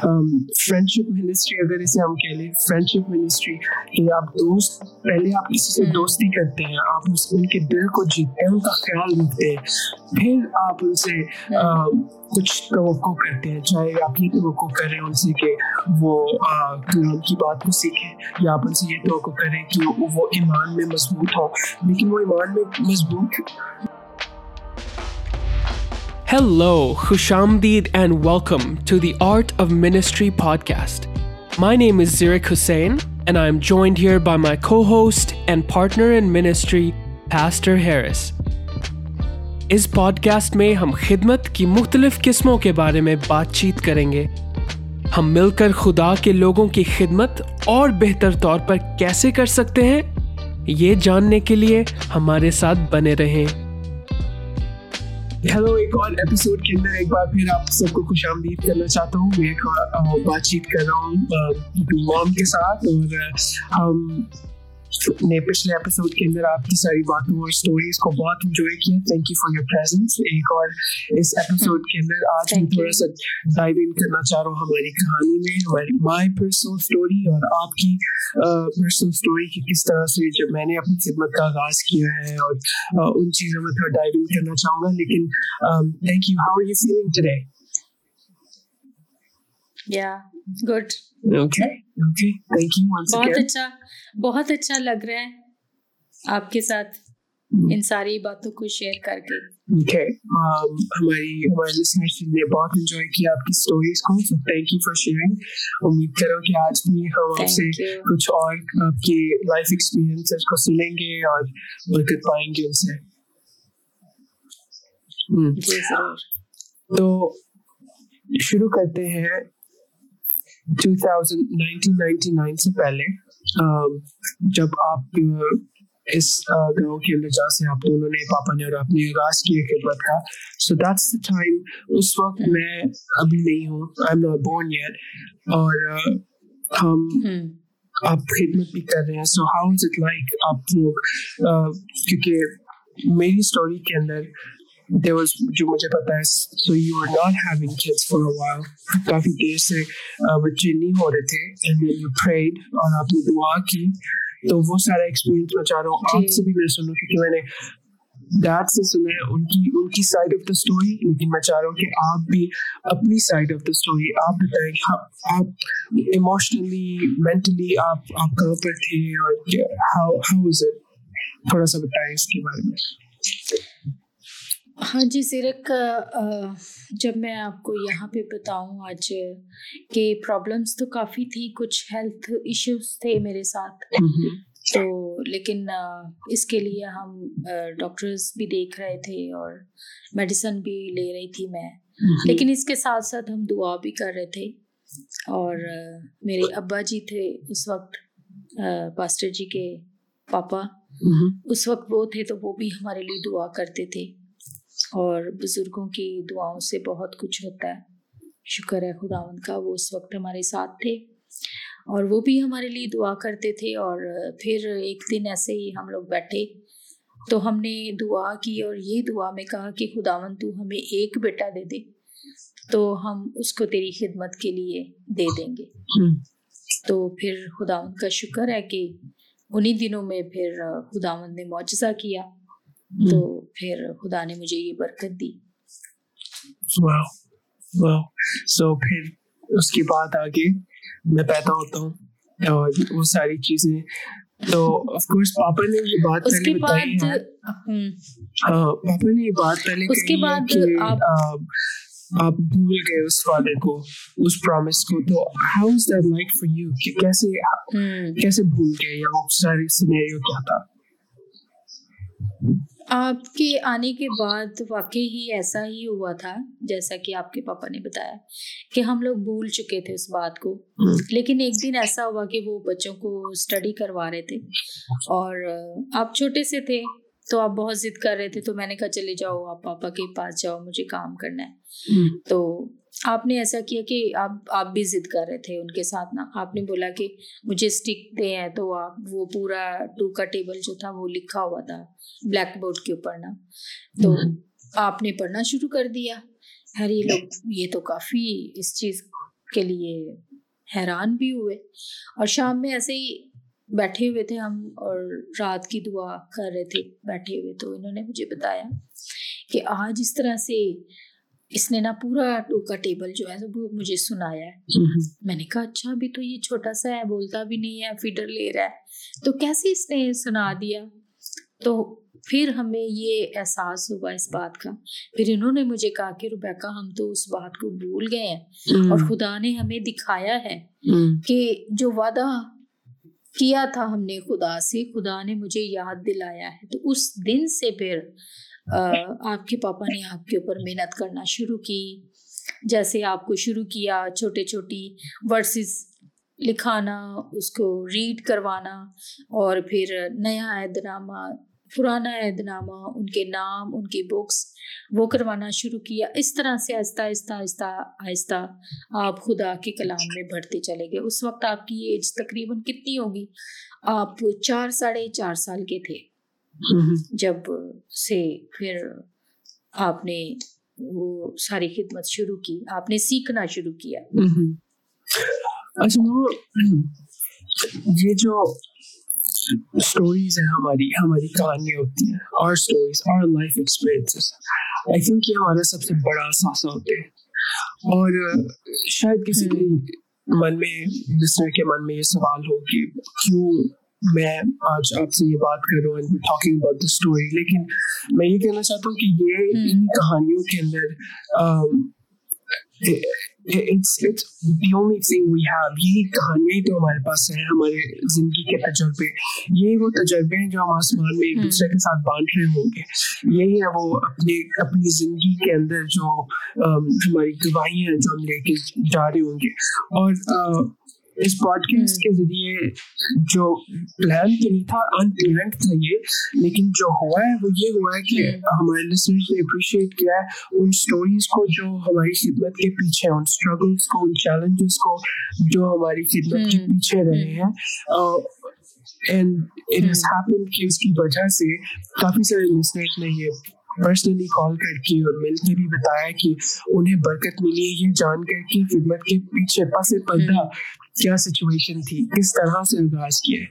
Friendship ministry اگر اسے ہم کہہ لیں فرینڈشپ منسٹری کہ آپ دوست پہلے آپ کسی سے دوستی کرتے ہیں آپ ان کے دل کو جیتتے ہیں ان کا خیال رکھتے ہیں پھر آپ ان سے کچھ توقع کرتے ہیں چاہے آپ یہ توقع کریں ان سے کہ وہ قرآن کی بات کو سیکھیں یا آپ ان سے یہ توقع کریں کہ وہ ایمان میں مضبوط ہوں لیکن وہ ایمان میں مضبوط Hello, Khushamdeed, and welcome to the Art of Ministry podcast. My name is Zirik Hussain, and I'm joined here by my co host and partner in ministry, Pastor Harris. اس پوڈکاسٹ میں ہم خدمت کی مختلف قسموں کے بارے میں بات چیت کریں گے ہم مل کر خدا کے لوگوں کی خدمت اور بہتر طور پر کیسے کر سکتے ہیں یہ جاننے کے لیے ہمارے ساتھ بنے رہیں ہیلو ایک اور ایپیسوڈ کے اندر ایک بار پھر آپ سب کو خوش آمدید کرنا چاہتا ہوں میں ایک بات چیت کر رہا ہوں مام کے ساتھ اور ہم نے پچھلے ایپیسوڈ کے اندر آپ کی ساری باتوں اور اسٹوریز کو بہت انجوائے کیا. Thank you for your presence ایک اور اس ایپیسوڈ کے اندر آج میں تھوڑا سا ڈائیو ان کرنا چاہ رہا ہوں ہماری کہانی میں ہماری مائی پرسنل اسٹوری اور آپ کی پرسنل اسٹوری کی کس طرح سے جب میں نے اپنی خدمت کا آغاز کیا ہے اور ان چیزوں میں تھوڑا ڈائیو ان کرنا چاہوں گا. لیکن thank you how you feeling today good بہت اچھا بہت اچھا لگ رہا ہے آپ کے ساتھ ان ساری باتوں کو شیئر کر کے۔ ہماری ہمارے نے بہت انجوائے کیا آپ کی اسٹوریز کو تھینک یو فار شیئرنگ امید کرو کہ آج بھی ہم آپ سے کچھ اور آپ کے لائف ایکسپیرینس کو سنیں گے اور برکت پائیں گے ان سے۔ جی، تو شروع کرتے ہیں 1999 سے پہلے جب آپ اس گاؤں کے اندر جہاں سے آپ دونوں نے پاپا نے اور آپ نے آغاز کیا خدمت کا سو دیٹس دا ٹائم اس وقت میں ابھی نہیں ہوں I am not born yet اور ہم آپ خدمت بھی کر رہے ہیں so how is it like آپ لوگ کیونکہ میری اسٹوری کے اندر there was جو مجھے پتا ہے so you were not having kids for a while. کافی دیر سے بچے نہیں ہو رہے تھے and then you prayed اور آپ نے دعا کی۔ تو وہ سارا ایکسپیرینس میں چاہ رہا ہوں۔ آپ سے بھی میں سنوں کیونکہ میں نے ڈیڈ سے سنا ہے ان کی ان کی سائڈ آف دا اسٹوری لیکن میں چاہ رہا ہوں کہ آپ بھی اپنی سائڈ آف دا اسٹوری آپ بتائیں کہ آپ ایموشنلی مینٹلی آپ آپ کہاں پر تھے اور ہاؤ ہاؤ از اٹ تھوڑا سا بتائیں اس کے بارے میں۔ ہاں جی سیرک جب میں آپ کو یہاں پہ بتاؤں آج کہ پرابلمس تو کافی تھی کچھ ہیلتھ ایشوز تھے میرے ساتھ۔ تو لیکن اس کے لیے ہم ڈاکٹرز بھی دیکھ رہے تھے اور میڈیسن بھی لے رہی تھی میں۔ لیکن اس کے ساتھ ساتھ ہم دعا بھی کر رہے تھے۔ اور میرے ابا جی تھے اس وقت پاسٹر جی کے پاپا۔ اس وقت وہ تھے تو وہ بھی ہمارے لیے دعا کرتے تھے۔ اور بزرگوں کی دعاؤں سے بہت کچھ ہوتا ہے۔ شکر ہے خدا ان کا وہ اس وقت ہمارے ساتھ تھے اور وہ بھی ہمارے لیے دعا کرتے تھے اور پھر ایک دن ایسے ہی ہم لوگ بیٹھے۔ تو ہم نے دعا کی اور یہ دعا میں کہا کہ خداون تو ہمیں ایک بیٹا دے دے تو ہم اس کو تیری خدمت کے لیے دے دیں گے۔ تو پھر خداون کا شکر ہے کہ انہیں دنوں میں پھر خداون نے معجزہ کیا۔ تو پھر خدا نے مجھے یہ برکت دی۔ سو پھر اس کی بات آگے میں پیدا ہوتا ہوں اور وہ ساری چیزیں۔ تو آف کورس پاپا نے یہ بات بتائی ہے۔ ہاں پاپا نے یہ بات پہلے اس کے بعد آپ بھول گئے اس والے کو اس پرومس کو۔ تو how is that like for you کہ کیسے کیسے بھول گئے یا وہ سارے سینیریو کیا تھا؟ آپ کے آنے کے بعد واقعی ہی ایسا ہی ہوا تھا جیسا کہ آپ کے پاپا نے بتایا کہ ہم لوگ بھول چکے تھے اس بات کو۔ لیکن ایک دن ایسا ہوا کہ وہ بچوں کو اسٹڈی کروا رہے تھے۔ اور آپ چھوٹے سے تھے تو آپ بہت ضد کر رہے تھے تو میں نے کہا چلے جاؤ آپ پاپا کے پاس جاؤ مجھے کام کرنا ہے۔ تو آپ نے ایسا کیا کہ آپ آپ بھی ضد کر رہے تھے ان کے ساتھ نا؟ آپ نے بولا کہ مجھے اسٹک دے ہیں تو آپ وہ پورا ٹو کا ٹیبل جو تھا وہ لکھا ہوا تھا بلیک بورڈ کے اوپر نا۔ تو آپ نے پڑھنا شروع کر دیا۔ ہر یہ لوگ یہ تو کافی اس چیز کے لیے حیران بھی ہوئے۔ اور شام میں ایسے ہی بیٹھے ہوئے تھے ہم اور رات کی دعا کر رہے تھے بیٹھے ہوئے۔ تو انہوں نے مجھے بتایا کہ آج اس طرح سے اس نے نا پورا ٹوکا ٹیبل جو ہے وہ مجھے سنایا ہے۔ میں نے کہا اچھا ابھی تو یہ چھوٹا سا ہے بولتا بھی نہیں ہے فیڈر لے رہا ہے۔ تو کیسے اس نے سنا دیا؟ تو پھر ہمیں یہ احساس ہوا اس بات کا۔ پھر انہوں نے مجھے کہا کہ روبیکا ہم تو اس بات کو بھول گئے ہیں۔ اور خدا نے ہمیں دکھایا ہے کہ جو وعدہ کیا تھا ہم نے خدا سے خدا نے مجھے یاد دلایا ہے۔ تو اس دن سے پھر آپ کے پاپا نے آپ کے اوپر محنت کرنا شروع کی۔ جیسے آپ کو شروع کیا چھوٹے چھوٹی ورسز لکھانا اس کو ریڈ کروانا اور پھر نیا عہد نامہ پرانا عہد نامہ ان کے نام ان کی بکس وہ کروانا شروع کیا۔ اس طرح سے آہستہ آہستہ آہستہ آہستہ آپ خدا کے کلام میں بڑھتے چلے گئے۔ اس وقت آپ کی ایج تقریباً کتنی ہوگی؟ آپ چار ساڑھے چار سال کے تھے۔ جب سے پھر آپ نے وہ ساری خدمت شروع کی آپ نے سیکھنا شروع کیا۔ اچھا وہ یہ جو اسٹوریز ہیں ہماری ہماری کہانیاں ہوتی ہیں اور اسٹوریز اور لائف ایکسپیرینسز آئی تھنک یہ ہمارا سب سے بڑا اثاثہ ہوتے ہیں۔ اور شاید کسی من میں لسنر کے من میں یہ سوال ہو کہ کیوں میں آج آپ سے یہ بات کر رہا ہوں ٹاکنگ اباؤٹ دا اسٹوری لیکن میں یہ کہنا چاہتا ہوں کہ یہ ان کہانیوں کے اندر یہی کہانیاں تو ہمارے پاس ہیں ہمارے زندگی کے تجربے۔ یہی وہ تجربے ہیں جو ہم آسمان میں ایک دوسرے کے ساتھ بانٹ رہے ہوں گے۔ یہی ہے وہ اپنے اپنی زندگی کے اندر جو ہماری گواہیاں جو ہم لے کے جا رہے ہوں گے۔ اور اس پوڈ کاسٹ کے ذریعے جو پلان تو نہیں تھا ان پلانڈ تھا یہ لیکن جو ہوا ہے وہ یہ ہوا ہے کہ ہمارے لسنرز نے اپریشیٹ کیا ہے ان اسٹوریز کو جو ہماری خدمت کے پیچھے ان اسٹرگلس کو ان چیلنجز کو جو ہماری خدمت کے پیچھے رہے ہیں۔ اینڈ اٹ ہیز ہیپن کہ اس کی وجہ سے کافی سارے لسنرز نے یہ پرسنلی کال کر کے اور مل کے بھی بتایا کہ انہیں برکت ملی ہے۔ یہ جان کر کہ خدمت کے پیچھے پس پردہ کیا سچویشن تھی؟ کس طرح سے آغاز کیا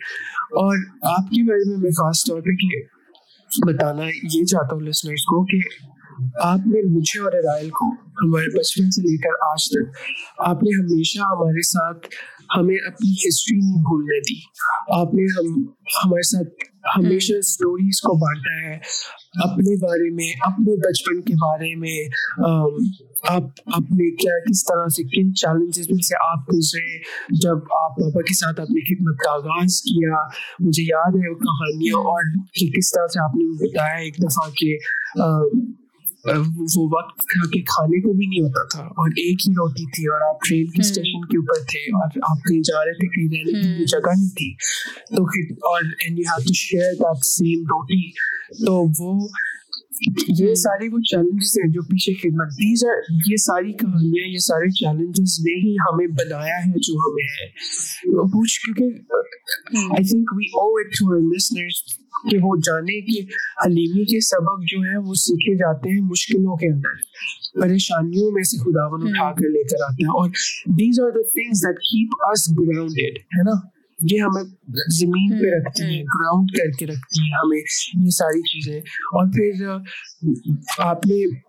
اور آپ کے بارے میں میں خاص طور پہ کہ بتانا یہ چاہتا ہوں لسنرس کو کہ آپ نے مجھے اور رائل کو ہمارے بچپن سے لے کر آج تک آپ نے ہمیشہ ہمارے ساتھ ہمیں اپنی ہسٹری نہیں بھولنے دی۔ آپ نے ہم ہمارے ساتھ ہمیشہ اسٹوریز کو بانٹا ہے۔ اپنے بارے میں اپنے بچپن کے بارے میں آپ اپنے کیا کس طرح سے کن چیلنجز میں سے آپ گزرے؟ جب آپ پاپا کے ساتھ اپنی خدمت کا آغاز کیا مجھے یاد ہے وہ کہانیاں اور کہ کس طرح سے آپ نے بتایا ایک دفعہ کہ وہ وقت کے کھانے کو بھی نہیں ہوتا تھا۔ اور ایک ہی روٹی تھی اور آپ ٹرین کے اسٹیشن کے اوپر تھے اور آپ کہیں جا رہے تھے کہیں رہنے کی جگہ نہیں تھی۔ تو اور and you have to share that same roti. تو وہ یہ سارے وہ چیلنجز ہیں جو پیچھے خدمت۔ دیز ہے یہ ساری کہانیاں، یہ سارے چیلنجز نے ہی ہمیں بنایا ہے جو ہمیں ہے۔ پوچھ، کیونکہ I think we owe it to listeners کہ وہ جانے کہ حلیمی کے سبق جو ہیں وہ سیکھے جاتے ہیں مشکلوں کے اندر۔ پریشانیوں میں سے خدا بن اٹھا کر لے کر آتے ہیں۔ اور these are the things that keep us grounded ہے نا؟ یہ ہمیں زمین پہ رکھتی ہیں گراؤنڈ کر کے رکھتی ہیں ہمیں یہ ساری چیزیں۔ اور پھر آپ نے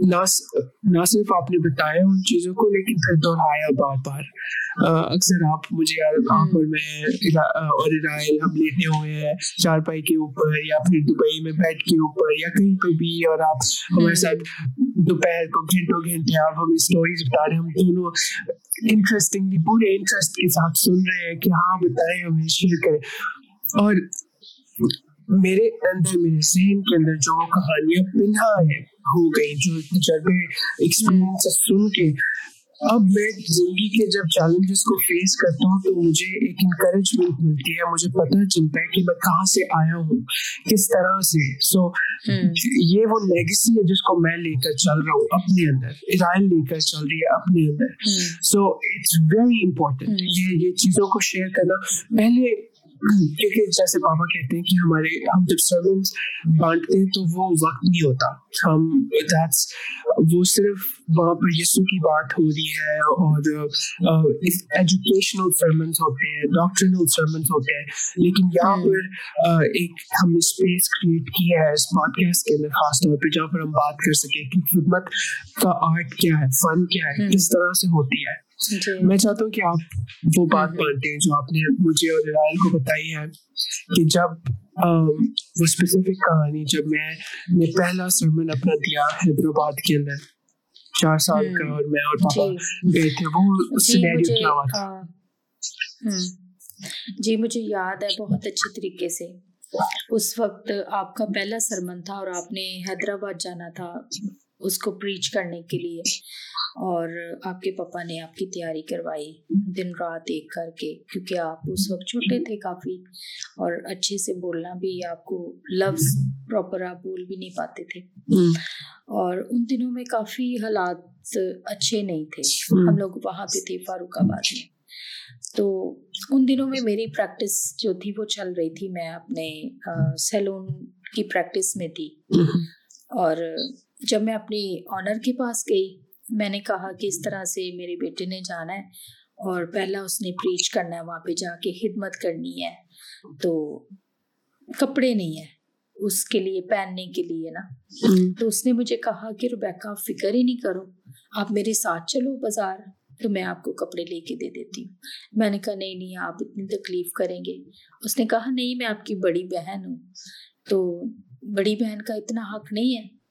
نہ صرف آپ نے بتایا ان چیزوں کو، لیکن پھر دہرایا بار بار۔ اکثر آپ مجھے آپ اور میں اور رائل ہم لیٹے ہوئے ہیں چار پائی کے اوپر یا پھر دبئی میں بیڈ کے اوپر یا کہیں پہ بھی، اور آپ ہمارے ساتھ دوپہر کو گھنٹوں گھنٹے آپ ہمیں اسٹوریز بتا رہے ہیں۔ ہم دونوں انٹرسٹنگلی پورے انٹرسٹ کے ساتھ سن رہے ہیں کہ ہاں بتائیں، ہمیں شیئر کریں۔ اور میرے اندر میرے ذہن کے اندر جو کہانیاں پنہا ہے ہو گئی جو تجربے ایکسپیرینس سن کے اب میں زندگی کے جب چیلنجز کو فیس کرتا ہوں تو مجھے ایک انکریجمنٹ ملتی ہے مجھے پتہ چلتا ہے کہ میں کہاں سے آیا ہوں کس طرح سے۔ سو یہ وہ لیگسی ہے جس کو میں لے کر چل رہا ہوں اپنے اندر ارائل لے کر چل رہی ہے اپنے اندر۔ سو اٹس ویری امپورٹینٹ یہ یہ چیزوں کو شیئر کرنا۔ پہلے کیونکہ جیسے پاپا کہتے ہیں کہ ہمارے ہم جب سرمنس بانٹتے ہیں تو وہ وقت نہیں ہوتا۔ ہم وہ صرف وہاں پر یسو کی بات ہو رہی ہے اور ایجوکیشنل سرمنس ہوتے ہیں ڈاکٹرنل سرمنس ہوتے ہیں۔ لیکن یہاں پر ایک ہم نے اسپیس کریٹ کی ہے اس کاسٹ کے اندر خاص طور پہ جہاں پر ہم بات کر سکیں کہ خدمت کا آرٹ کیا ہے فن کیا ہے کس طرح سے ہوتی ہے۔ میں چاہتا ہوں کہ آپ وہ بات مانتے ہیں جو آپ نے مجھے اور رائل کو بتائی ہے کہ جب وہ اسپیسیفک کہانی جب میں نے پہلا سرمن اپنا دیا حیدرآباد کے اندر چار سال کا اور میں اور پاپا جی۔ گئے تھے وہ سینیریو جی، کیا ہوا تھا؟ جی مجھے یاد ہے بہت اچھے طریقے سے۔ اس وقت آپ کا پہلا سرمن تھا اور آپ نے حیدرآباد جانا تھا اس کو پریچ کرنے کے لیے۔ اور آپ کے پپا نے آپ کی تیاری کروائی دن رات ایک کر کے کیونکہ آپ اس وقت چھوٹے تھے کافی اور اچھے سے بولنا بھی آپ کو لفظ پراپر آپ بول بھی نہیں پاتے تھے۔ اور ان دنوں میں کافی حالات اچھے نہیں تھے۔ ہم لوگ وہاں پہ تھے فاروق آباد میں۔ تو ان دنوں میں میری پریکٹس جو تھی وہ چل رہی تھی۔ میں اپنے سیلون کی پریکٹس میں تھی۔ اور جب میں اپنی آنر کے پاس گئی میں نے کہا کہ اس طرح سے میرے بیٹے نے جانا ہے اور پہلا اس نے پریچ کرنا ہے وہاں پہ جا کے خدمت کرنی ہے۔ تو کپڑے نہیں ہیں۔ اس کے لیے پہننے کے لیے نا۔ تو اس نے مجھے کہا کہ روبیکا فکر ہی نہیں کرو۔ آپ میرے ساتھ چلو بازار۔ تو میں آپ کو کپڑے لے کے دے دیتی ہوں۔ میں نے کہا نہیں نہیں آپ اتنی تکلیف کریں گے۔ اس نے کہا نہیں میں آپ کی بڑی بہن ہوں۔ تو بڑی بہن کا اتنا حق نہیں ہے۔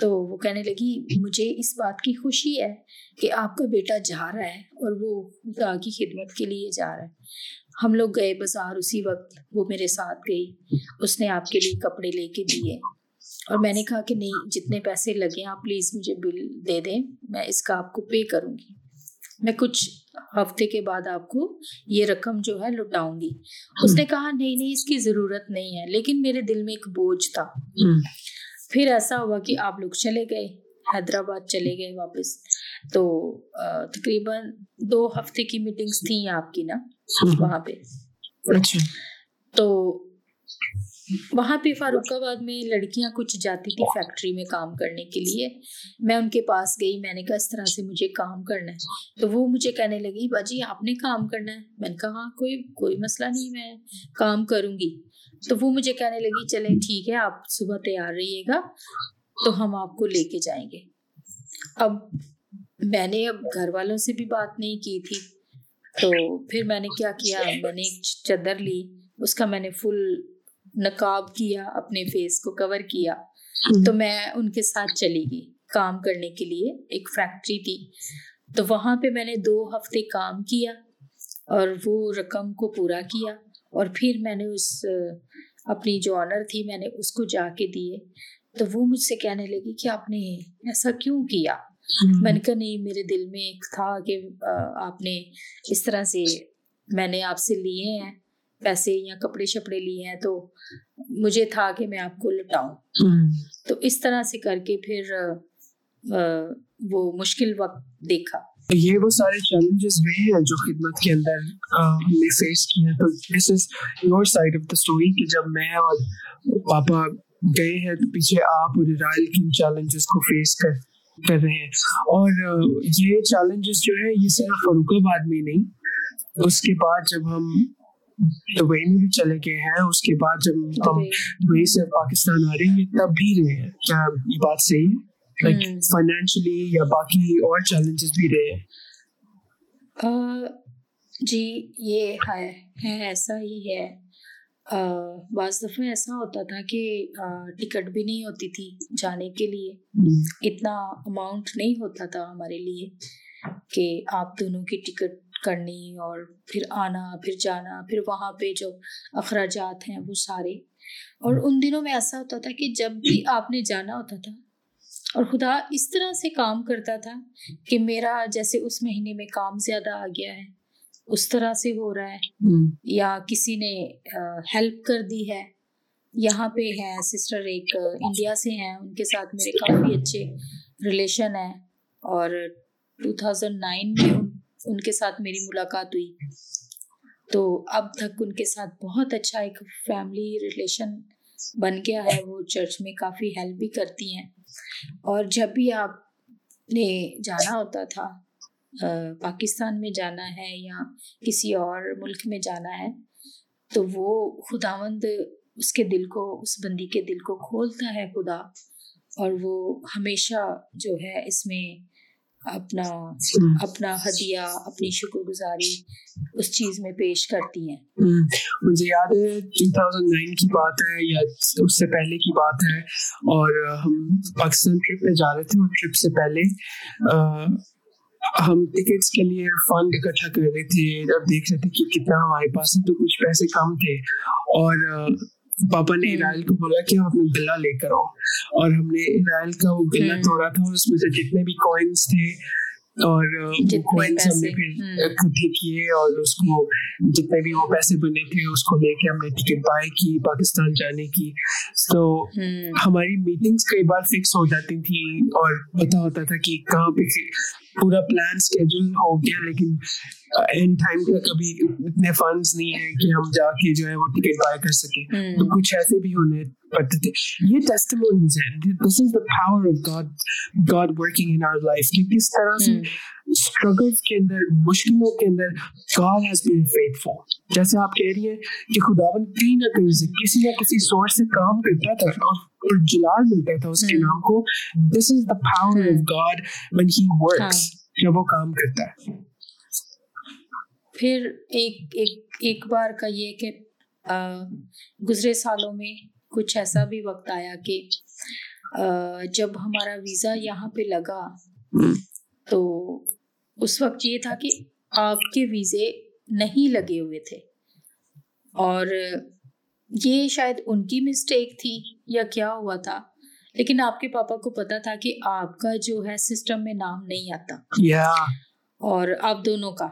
تو وہ کہنے لگی، مجھے اس بات کی خوشی ہے کہ آپ کا بیٹا جا رہا ہے اور وہ خدا کی خدمت کے لیے جا رہا ہے۔ ہم لوگ گئے بازار، اسی وقت وہ میرے ساتھ گئی۔ اس نے آپ کے لیے کپڑے لے کے دیے۔ اور میں نے کہا کہ نہیں، جتنے پیسے لگے آپ پلیز مجھے بل دے دیں، میں اس کا آپ کو پے کروں گی۔ میں کچھ ہفتے کے بعد آپ کو یہ رقم جو ہے لٹاؤں گی۔ اس نے کہا، نہیں نہیں، اس کی ضرورت نہیں ہے۔ لیکن میرے دل میں ایک بوجھ تھا۔ پھر ایسا ہوا کہ آپ لوگ چلے گئے حیدرآباد چلے گئے واپس۔ تو تقریباً دو ہفتے کی میٹنگس تھیں آپ کی نا وہاں پہ۔ اچھا۔ تو وہاں پہ فاروق آباد میں لڑکیاں کچھ جاتی تھی فیکٹری میں کام کرنے کے لیے۔ میں ان کے پاس گئی میں نے کہا اس طرح سے مجھے کام کرنا ہے۔ تو وہ مجھے کہنے لگی باجی آپ نے کام کرنا ہے۔ میں نے کہا ہاں کوئی کوئی مسئلہ نہیں میں کام کروں گی۔ تو وہ مجھے کہنے لگی چلیں ٹھیک ہے آپ صبح تیار رہیے گا تو ہم آپ کو لے کے جائیں گے۔ اب میں نے اب گھر والوں سے بھی بات نہیں کی تھی۔ تو پھر میں نے کیا کیا؟ میں نے ایک چادر لی اس کا میں نے فل نقاب کیا اپنے فیس کو کور کیا۔ تو میں ان کے ساتھ چلی گئی کام کرنے کے لیے ایک فیکٹری تھی۔ تو وہاں پہ میں نے دو ہفتے کام کیا اور وہ رقم کو پورا کیا۔ اور پھر میں نے اس اپنی جو آنر تھی میں نے اس کو جا کے دیے۔ تو وہ مجھ سے کہنے لگی کہ آپ نے ایسا کیوں کیا؟ میں نے کہا نہیں میرے دل میں ایک تھا کہ آپ نے اس طرح سے میں نے آپ سے لیے ہیں پیسے یا کپڑے شپڑے لیے ہیں تو مجھے تھا کہ میں آپ کو لٹاؤں تو اس طرح سے کر کے پھر وہ مشکل وقت دیکھا۔ یہ وہ سارے چیلنجز رہے ہیں جو خدمت کے اندر ہم نے فیس کیے تو this is your side of the story کہ جب میں اور پاپا گئے ہیں تو پیچھے آپ اور رائل کن چیلنجز کو فیس کر کر رہے ہیں۔ اور یہ چیلنجز جو ہے یہ صرف فروخ آباد میں نہیں۔ اس کے بعد جب ہم دبئی میں بھی چلے گئے ہیں اس کے بعد جب ہم دبئی۔ سے پاکستان آ رہے ہیں تب بھی رہے ہیں۔ کیا یہ بات صحیح ہے؟ فائنینشلی یا باقی اور چیلنجز بھی رہے جی یہ ہے ایسا ہی ہے۔ بعض دفعہ ایسا ہوتا تھا کہ ٹکٹ بھی نہیں ہوتی تھی جانے کے لیے۔ اتنا اماؤنٹ نہیں ہوتا تھا ہمارے لیے کہ آپ دونوں کی ٹکٹ کرنی اور پھر آنا پھر جانا پھر وہاں پہ جو اخراجات ہیں وہ سارے۔ اور ان دنوں میں ایسا ہوتا تھا کہ جب بھی آپ نے جانا ہوتا تھا اور خدا اس طرح سے کام کرتا تھا کہ میرا جیسے اس مہینے میں کام زیادہ آ گیا ہے اس طرح سے ہو رہا ہے۔ یا کسی نے ہیلپ کر دی ہے یہاں پہ ہے سسٹر ایک انڈیا سے ہیں ان کے ساتھ میرے کافی اچھے ریلیشن ہیں۔ اور ٹو تھاؤزینڈ نائن میں ان کے ساتھ میری ملاقات ہوئی۔ تو اب تک ان کے ساتھ بہت اچھا ایک فیملی ریلیشن بن گیا ہے، وہ چرچ میں کافی ہیلپ بھی کرتی ہیں۔ اور جب بھی آپ نے جانا ہوتا تھا پاکستان میں جانا ہے یا کسی اور ملک میں جانا ہے، تو وہ خداوند اس کے دل کو، اس بندی کے دل کو کھولتا ہے خدا۔ اور وہ ہمیشہ جو ہے اس میں اپنا اپنا ہدیہ اپنی شکر گزاری اس چیز میں پیش کرتی ہیں۔ مجھے یاد ہے ٹو تھاؤزینڈ نائن کی بات ہے یا اس سے پہلے کی بات ہے۔ اور ہم پاکستان ٹرپ پہ جا رہے تھے اور ٹرپ سے پہلے ہم ٹکٹس کے لیے فنڈ اکٹھا کر رہے تھے۔ جب دیکھ رہے تھے کہ کتنا ہمارے پاس ہے تو کچھ پیسے کم تھے۔ اور پاپا نے ارائل کو بولا کہ ہم اپنا بلا لے کر آؤ۔ اور ہم نے ارائل کا وہ بلا توڑا تھا اور اس میں سے جتنے بھی کوائنس تھے اور کوائنس ہم نے پھر اکٹھے کیے اور اس کو جتنے بھی وہ پیسے بنے تھے اس کو لے کے ہم نے ٹکٹ بائی کی پاکستان جانے کی۔ تو ہماری میٹنگس کئی بار فکس ہو جاتی تھی اور پتا ہوتا تھا کہ کہاں پہ پورا پلان اسکیڈول ہو گیا لیکن اینڈ ٹائم کا کبھی اتنے فنڈس نہیں ہیں کہ ہم جا کے جو ہے وہ ٹکٹ بائی کر سکیں۔ تو کچھ ایسے بھی ہونے تھے یہ ٹیسٹمونیز ہیں this is the power of God God working in our life کہ کس طرح سے اسٹرگلس کے اندر مشکلوں کے اندر گاڈ ہیز بین فیتفل جیسے آپ کہہ رہی ہیں کہ خداون کہیں نہ کہیں سے کسی نہ کسی سورس سے کام کرتا تھا اور جلال ملتا تھا اس کے نام کو this is the power of God when he works جب وہ کام کرتا ہے۔ پھر ایک ایک ایک بار کا یہ کہ گزرے سالوں میں کچھ ایسا بھی وقت آیا کہ جب ہمارا ویزا یہاں پہ لگا تو اس وقت یہ تھا کہ آپ کے ویزے نہیں لگے ہوئے تھے۔ اور یہ شاید ان کی مسٹیک تھی یا کیا ہوا تھا۔ لیکن آپ کے پاپا کو پتا تھا کہ آپ کا جو ہے سسٹم میں نام نہیں آتا۔ اور آپ دونوں کا۔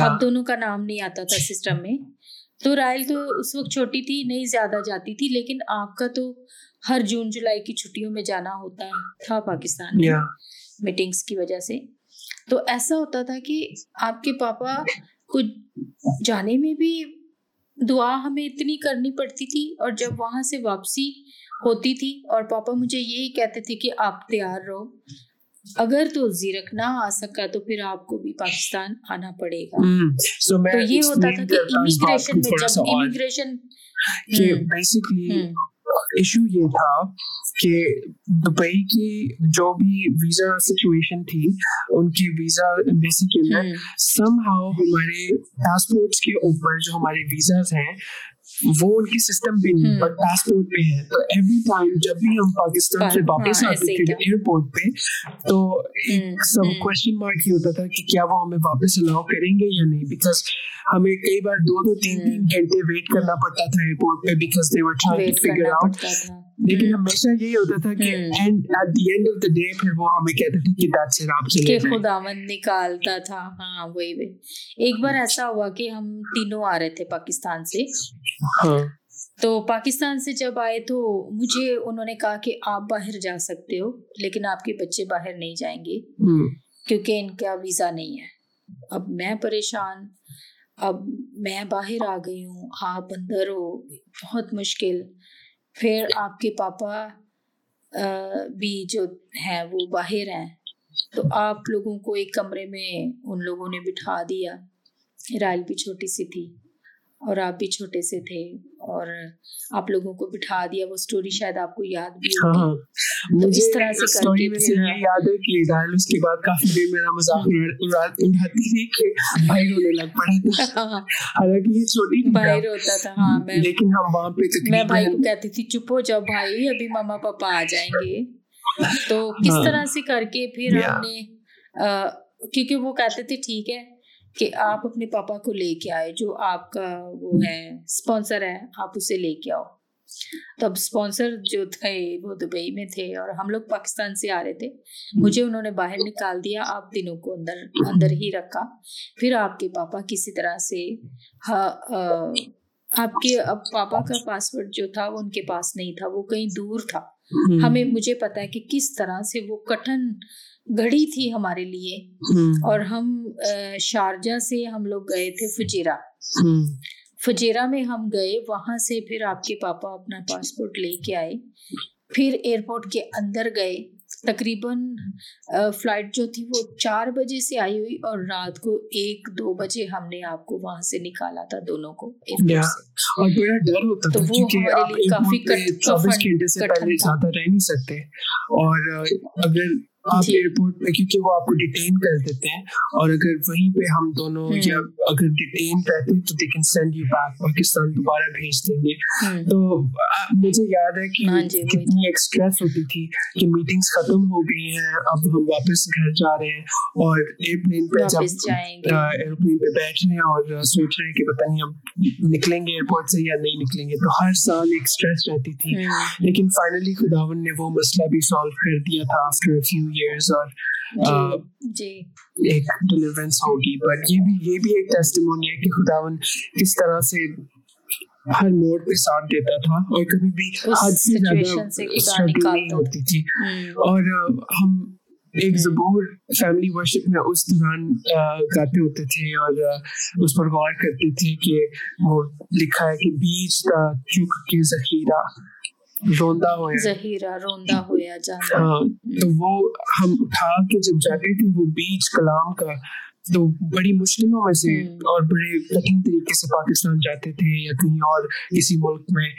آپ دونوں کا نام نہیں آتا تھا سسٹم میں۔ تو رائل تو اس وقت چھوٹی تھی نہیں زیادہ جاتی تھی لیکن آپ کا تو ہر جون جولائی کی چھٹیوں میں جانا ہوتا تھا پاکستان میں میٹنگس کی وجہ سے۔ تو ایسا ہوتا تھا کہ آپ کے پاپا کچھ جانے میں بھی دعا ہمیں اتنی کرنی پڑتی تھی اور جب وہاں سے واپسی ہوتی تھی اور پاپا مجھے یہی کہتے تھے کہ آپ تیار رہو۔ اگر تو زیرک نہ آ سکا تو پھر آپ کو بھی پاکستان آنا پڑے گا۔ تو یہ ہوتا تھا کہ امیگریشن میں جب امیگریشن ایشو یہ تھا کہ دبئی کی جو بھی ویزا سچویشن تھی ان کی ویزا ایمبیسی کے اندر سم ہاؤ ہمارے پاسپورٹس کے اوپر جو ہمارے ویزاز ہیں وہ ان کی سسٹم بھی نہیں بٹ پاسپورٹ پہ ہے۔ تو ایوری ٹائم جب بھی ہم پاکستان سے واپس آتے تھے ایئرپورٹ پہ تو ایک سب کوشچن مارک ہی ہوتا تھا کہ کیا وہ ہمیں واپس الاؤ کریں گے یا نہیں؟ بیکاز ہمیں کئی بار دو دو تین تین گھنٹے ویٹ کرنا پڑتا تھا ایئرپورٹ پہ because they were trying to figure out لیکن ہمیشہ یہی ہوتا تھا کہ and at the end of the day پھر وہ ہمیں کہتے تھے کہ دیٹ سے آپ چلے کہ خداوند نکالتا تھا ہاں وہی وہی ایک بار ایسا ہوا کہ ہم تینوں آ رہے تھے پاکستان سے ہاں۔ تو پاکستان سے جب آئے تو مجھے انہوں نے کہا کہ آپ باہر جا سکتے ہو لیکن آپ کے بچے باہر نہیں جائیں گے کیونکہ ان کا ویزا نہیں ہے اب میں پریشان اب میں باہر آ گئی ہوں آپ اندر ہو بہت مشکل پھر آپ کے پاپا بھی جو ہیں وہ باہر ہیں۔ تو آپ لوگوں کو ایک کمرے میں ان لوگوں نے بٹھا دیا۔ رائل بھی چھوٹی سی تھی اور آپ بھی چھوٹے سے تھے۔ اور آپ لوگوں کو بٹھا دیا وہ سٹوری شاید آپ کو یاد بھی ہوگی۔ ہاں، تو اس طرح سے سٹوری میں سے یہ یاد ہے کہ ڈائل اس کے بعد کافی دیر میرا مذاق اڑاتی تھی کہ بھائی رونے لگ پڑا تھا۔ حالانکہ یہ چھوٹی بھائی روتا تھا ہاں میں لیکن ہم وہاں پہ میں بھائی کو کہتی تھی چپ ہو جاؤ بھائی ابھی ماما پاپا آ جائیں گے۔ تو کس ہاں۔ طرح سے کر کے پھر ہم نے کیونکہ وہ کہتے تھے ٹھیک ہے کہ آپ اپنے پاپا کو لے کے آئے، جو آپ کا وہ ہے اسپانسر ہے، آپ اسے لے کے آؤ۔ تب اسپانسر جو تھے، وہ دبئی میں تھے اور ہم لوگ پاکستان سے آ رہے تھے۔ مجھے انہوں نے باہر نکال دیا، آپ دنوں کو اندر اندر ہی رکھا۔ پھر آپ کے پاپا کسی طرح سے آپ کے اب پاپا کا پاسورڈ جو تھا، وہ ان کے پاس نہیں تھا، وہ کہیں دور تھا۔ ہمیں مجھے پتا ہے کہ کس طرح سے وہ کٹن گھڑی تھی ہمارے لیے۔ اور ہم شارجہ سے ہم لوگ گئے تھے فجیرا فجیرا میں ہم گئے وہاں سے پھر آپ کے پاپا اپنا پاسپورٹ لے کے آئے۔ پھر ایئرپورٹ کے اندر گئے۔ تقریباً فلائٹ جو تھی وہ چار بجے سے آئی ہوئی اور رات کو ایک دو بجے ہم نے آپ کو وہاں سے نکالا تھا دونوں کو اور بڑا ڈر ہوتا تھا کیونکہ آپ ایک چوبیس گھنٹے سے پہلے زیادہ رہ نہیں سکتے۔ اور اگر آپ ایئرپورٹ میں کیونکہ وہ آپ کو ڈیٹین کر دیتے ہیں۔ اور اگر وہیں پہ ہم دونوں یا اگر ڈیٹین رہتے ہیں تو they can send you back Pakistan دوبارہ بھیج دیں گے۔ تو مجھے یاد ہے کہ کتنی ایک ہوتی تھی کہ ختم ہو گئی ہیں اب ہم واپس گھر جا رہے ہیں۔ اور ایئرپلین پہ جب ایئرپلین پہ بیٹھ رہے ہیں اور سوچ رہے ہیں کہ پتہ نہیں ہم نکلیں گے ایئرپورٹ سے یا نہیں نکلیں گے۔ تو ہر سال ایک اسٹریس رہتی تھی۔ لیکن فائنلی خداون نے وہ مسئلہ بھی سالو کر دیا تھا آفٹر فیو ایئرس اور uh, ایک ڈلیورنس ہوگی بٹ یہ بھی یہ بھی ایک ٹیسٹیمونی ہے کہ خداون کس طرح سے ہر موڑ پہ ساتھ دیتا تھا اور کبھی بھی حد سے زیادہ نہیں ہوتی تھی۔ اور uh, ہم ایک زبور فیملی ورشپ میں اس دوران uh, گاتے ہوتے تھے اور اس پر غور کرتے تھے کہ وہ لکھا ہے کہ بیچ کا چک کے ذخیرہ۔ روندا ہوا ذخیرہ روندا ہوا جانا ہاں، تو وہ ہم اٹھا کے جب جاتے تھے وہ بیچ کلام کا تو بڑی مشکلوں میں سے اور بڑے کٹھن طریقے سے پاکستان جاتے تھے یا کہیں اور کسی ملک میں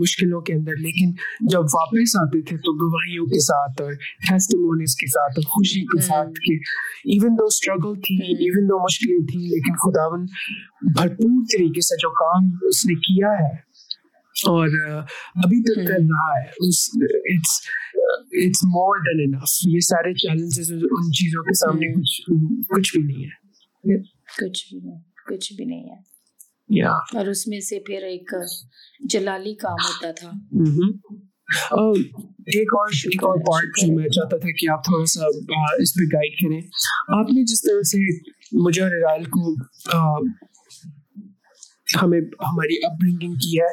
مشکلوں کے اندر۔ لیکن جب واپس آتے تھے تو گواہیوں کے ساتھ اور ٹیسٹیمونیز کے ساتھ اور خوشی کے ساتھ کہ ایون دو اسٹرگل تھی ایون دو مشکلیں تھیں لیکن خداون بھرپور طریقے سے جو کام اس نے کیا ہے اور ابھی تک کر رہا ہے۔ اٹس مور دین انف یہ سارے چیلنجز ان چیزوں کے سامنے کچھ کچھ بھی نہیں ہے۔ کچھ بھی نہیں کچھ بھی نہیں ہے۔ اور اس میں سے پھر ایک جلالی کام ہوتا تھا۔ mm-hmm۔ ایک اور ایک اور پارٹ جو میں چاہتا تھا کہ آپ تھوڑا سا اس پہ گائڈ کریں۔ آپ نے جس طرح سے مجھے اور کو ہمیں ہماری اپ برنگنگ کی ہے،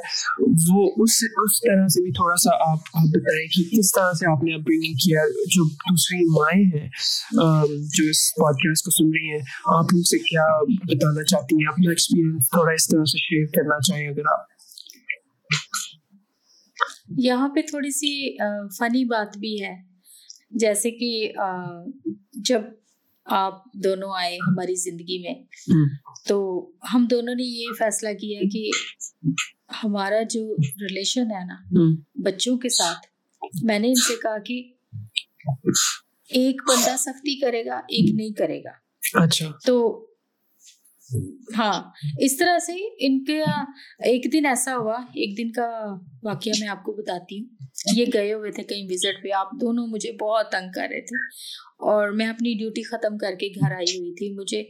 وہ اس اس طرح سے بھی تھوڑا سا آپ بتائیں کہ کس طرح سے آپ نے اپ برنگنگ کیا جو دوسری مائیں ہیں جو اس پوڈ کاسٹ کو سن رہی ہیں، آپ ان سے کیا بتانا چاہتی ہیں؟ اپنا ایکسپیرینس تھوڑا اس طرح سے شیئر کرنا چاہیں اگر آپ۔ یہاں پہ تھوڑی سی فنی بات بھی ہے۔ جیسے کہ جب آپ دونوں آئے ہماری زندگی میں۔ تو ہم دونوں نے یہ فیصلہ کیا کہ ہمارا جو ریلیشن ہے نا بچوں کے ساتھ میں نے ان سے کہا کہ ایک بندہ سختی کرے گا ایک نہیں کرے گا۔ اچھا۔ تو ہاں اس طرح سے ان کے ایک دن ایسا ہوا ایک دن کا واقعہ میں آپ کو بتاتی ہوں۔ یہ گئے ہوئے تھے کہیں وزٹ پہ۔ آپ دونوں مجھے بہت تنگ کر رہے تھے۔ اور میں اپنی ڈیوٹی ختم کر کے گھر آئی ہوئی تھی مجھے۔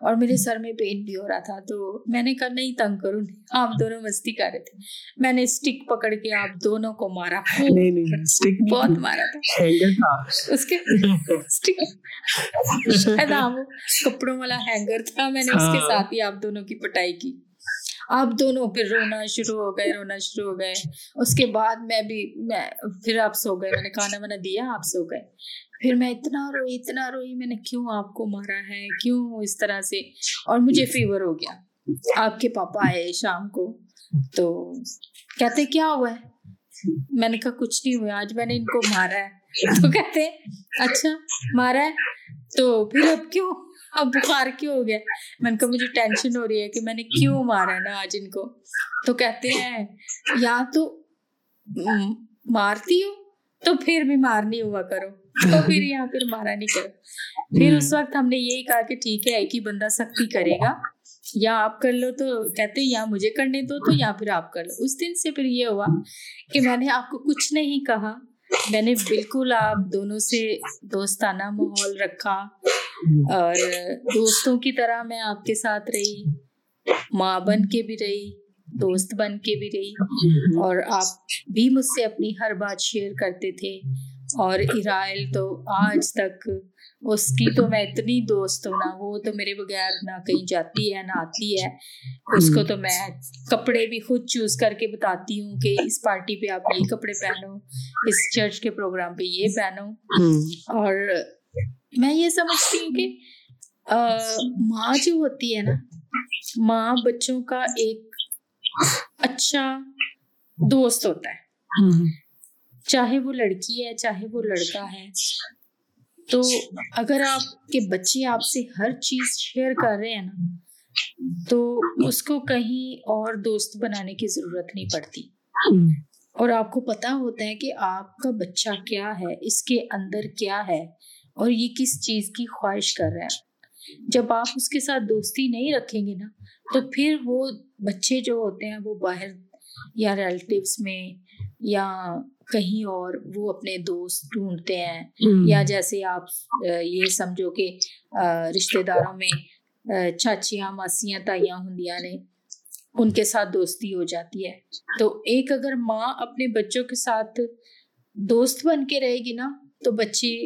اور میرے سر میں پین بھی ہو رہا تھا۔ تو میں نے کہا نہیں تنگ کروں آپ دونوں مستی کر رہے تھے۔ میں نے اسٹک پکڑ کے آپ دونوں کو مارا۔ بہت مارا تھا۔ اس کے شاید کپڑوں والا ہینگر تھا۔ میں نے اس کے ساتھ ہی آپ دونوں کی پٹائی کی۔ آپ دونوں پھر رونا شروع ہو گئے، رونا شروع ہو گئے۔ اس کے بعد میں بھی میں پھر آپ سو گئے، میں نے کھانا وانا دیا، آپ سو گئے۔ پھر میں اتنا روئی اتنا روئی، میں نے کیوں آپ کو مارا ہے؟ کیوں اس طرح سے؟ اور مجھے فیور ہو گیا۔ آپ کے پاپا آئے شام کو، تو کہتے کیا ہوا ہے؟ میں نے کہا کچھ نہیں ہوا، آج میں نے ان کو مارا ہے۔ تو کہتے اچھا مارا ہے، تو پھر اب کیوں؟ اب بخار کیوں ہو گیا۔ میں نے کہا مجھے ٹینشن ہو رہی ہے کہ میں نے کیوں مارا ہے نا آج ان کو۔ تو کہتے ہیں، یا تو مارتی ہو تو پھر بھی مارنی ہوا کرو۔ تو پھر یہاں پھر مارا نہیں کرو۔ پھر اس وقت ہم نے یہی کہا کہ ٹھیک ہے، ایک ہی بندہ سختی کرے گا۔ یا آپ کر لو تو کہتے یا مجھے کرنے دو تو یا پھر آپ کر لو۔ اس دن سے پھر یہ ہوا کہ میں نے آپ کو کچھ نہیں کہا۔ میں نے بالکل آپ دونوں سے دوستانہ ماحول رکھا۔ اور دوستوں کی طرح میں آپ کے ساتھ رہی ماں بن کے بھی رہی دوست بن کے بھی رہی۔ اور آپ بھی مجھ سے اپنی ہر بات شیئر کرتے تھے۔ اور ارائل تو آج تک اس کی تو میں اتنی دوست ہوں نا وہ تو میرے بغیر نہ کہیں جاتی ہے نہ آتی ہے۔ اس کو تو میں کپڑے بھی خود چوز کر کے بتاتی ہوں کہ اس پارٹی پہ آپ یہ کپڑے پہنو اس چرچ کے پروگرام پہ یہ پہنو۔ اور میں یہ سمجھتی ہوں کہ ماں جو ہوتی ہے نا ماں بچوں کا ایک اچھا دوست ہوتا ہے۔ چاہے وہ لڑکی ہے چاہے وہ لڑکا ہے۔ تو اگر آپ کے بچے آپ سے ہر چیز شیئر کر رہے ہیں نا تو اس کو کہیں اور دوست بنانے کی ضرورت نہیں پڑتی۔ اور آپ کو پتا ہوتا ہے کہ آپ کا بچہ کیا ہے اس کے اندر کیا ہے۔ اور یہ کس چیز کی خواہش کر رہا ہے جب آپ اس کے ساتھ دوستی نہیں رکھیں گے نا تو پھر وہ بچے جو ہوتے ہیں وہ باہر یا ریلیٹیوس میں یا کہیں اور وہ اپنے دوست ڈھونڈتے ہیں۔ یا جیسے آپ یہ سمجھو کہ رشتے داروں میں چاچیاں ماسیاں تائیاں ہندیاں نے ان کے ساتھ دوستی ہو جاتی ہے۔ تو ایک اگر ماں اپنے بچوں کے ساتھ دوست بن کے رہے گی نا تو بچے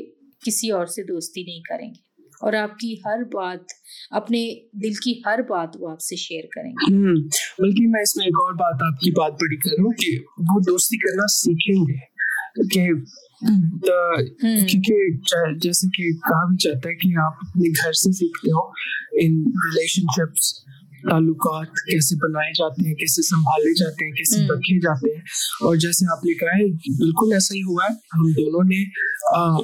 کسی اور سے دوستی نہیں کریں گے۔ اور آپ کی ہر بات اپنے دل کی ہر بات وہ آپ سے شیئر کریں گے۔ بلکہ میں اس میں ایک اور بات آپ کی بات بڑی کروں کہ وہ دوستی کرنا سیکھیں گے۔ کہ کیونکہ جیسے کہ کہا بھی چاہتا ہے کہ آپ اپنے گھر سے سیکھتے ہو ان ریلیشن شپس تعلقات کیسے بنائے جاتے ہیں کیسے سنبھالے جاتے ہیں کیسے رکھے جاتے ہیں۔ اور جیسے آپ نے کہا ہے بالکل ایسا ہی ہوا ہے۔ ہم دونوں نے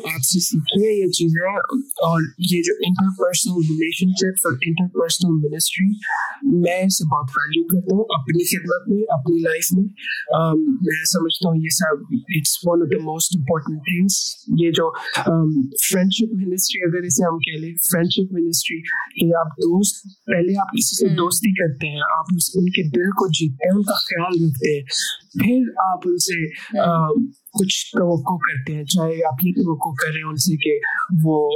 آپ سے سیکھی ہے یہ چیزیں۔ اور یہ جو انٹر پرسنل ریلیشن شپس اور انٹر پرسنل منسٹری میں اسے بہت ویلیو کرتا ہوں۔ اپنی خدمت میں اپنی لائف میں۔ میں سمجھتا ہوں یہ سب it's one of the most important things یہ جو فرینڈ شپ منسٹری اگر اسے ہم کہہ لیں فرینڈ شپ منسٹری کہ آپ دوست پہلے آپ کسی سے دوستی کرتے ہیں آپ ان کے دل کو جیتتے ہیں ان کا خیال رکھتے ہیں۔ پھر آپ ان سے کچھ توقع کرتے ہیں چاہے آپ یہ توقع کریں ان سے کہ وہ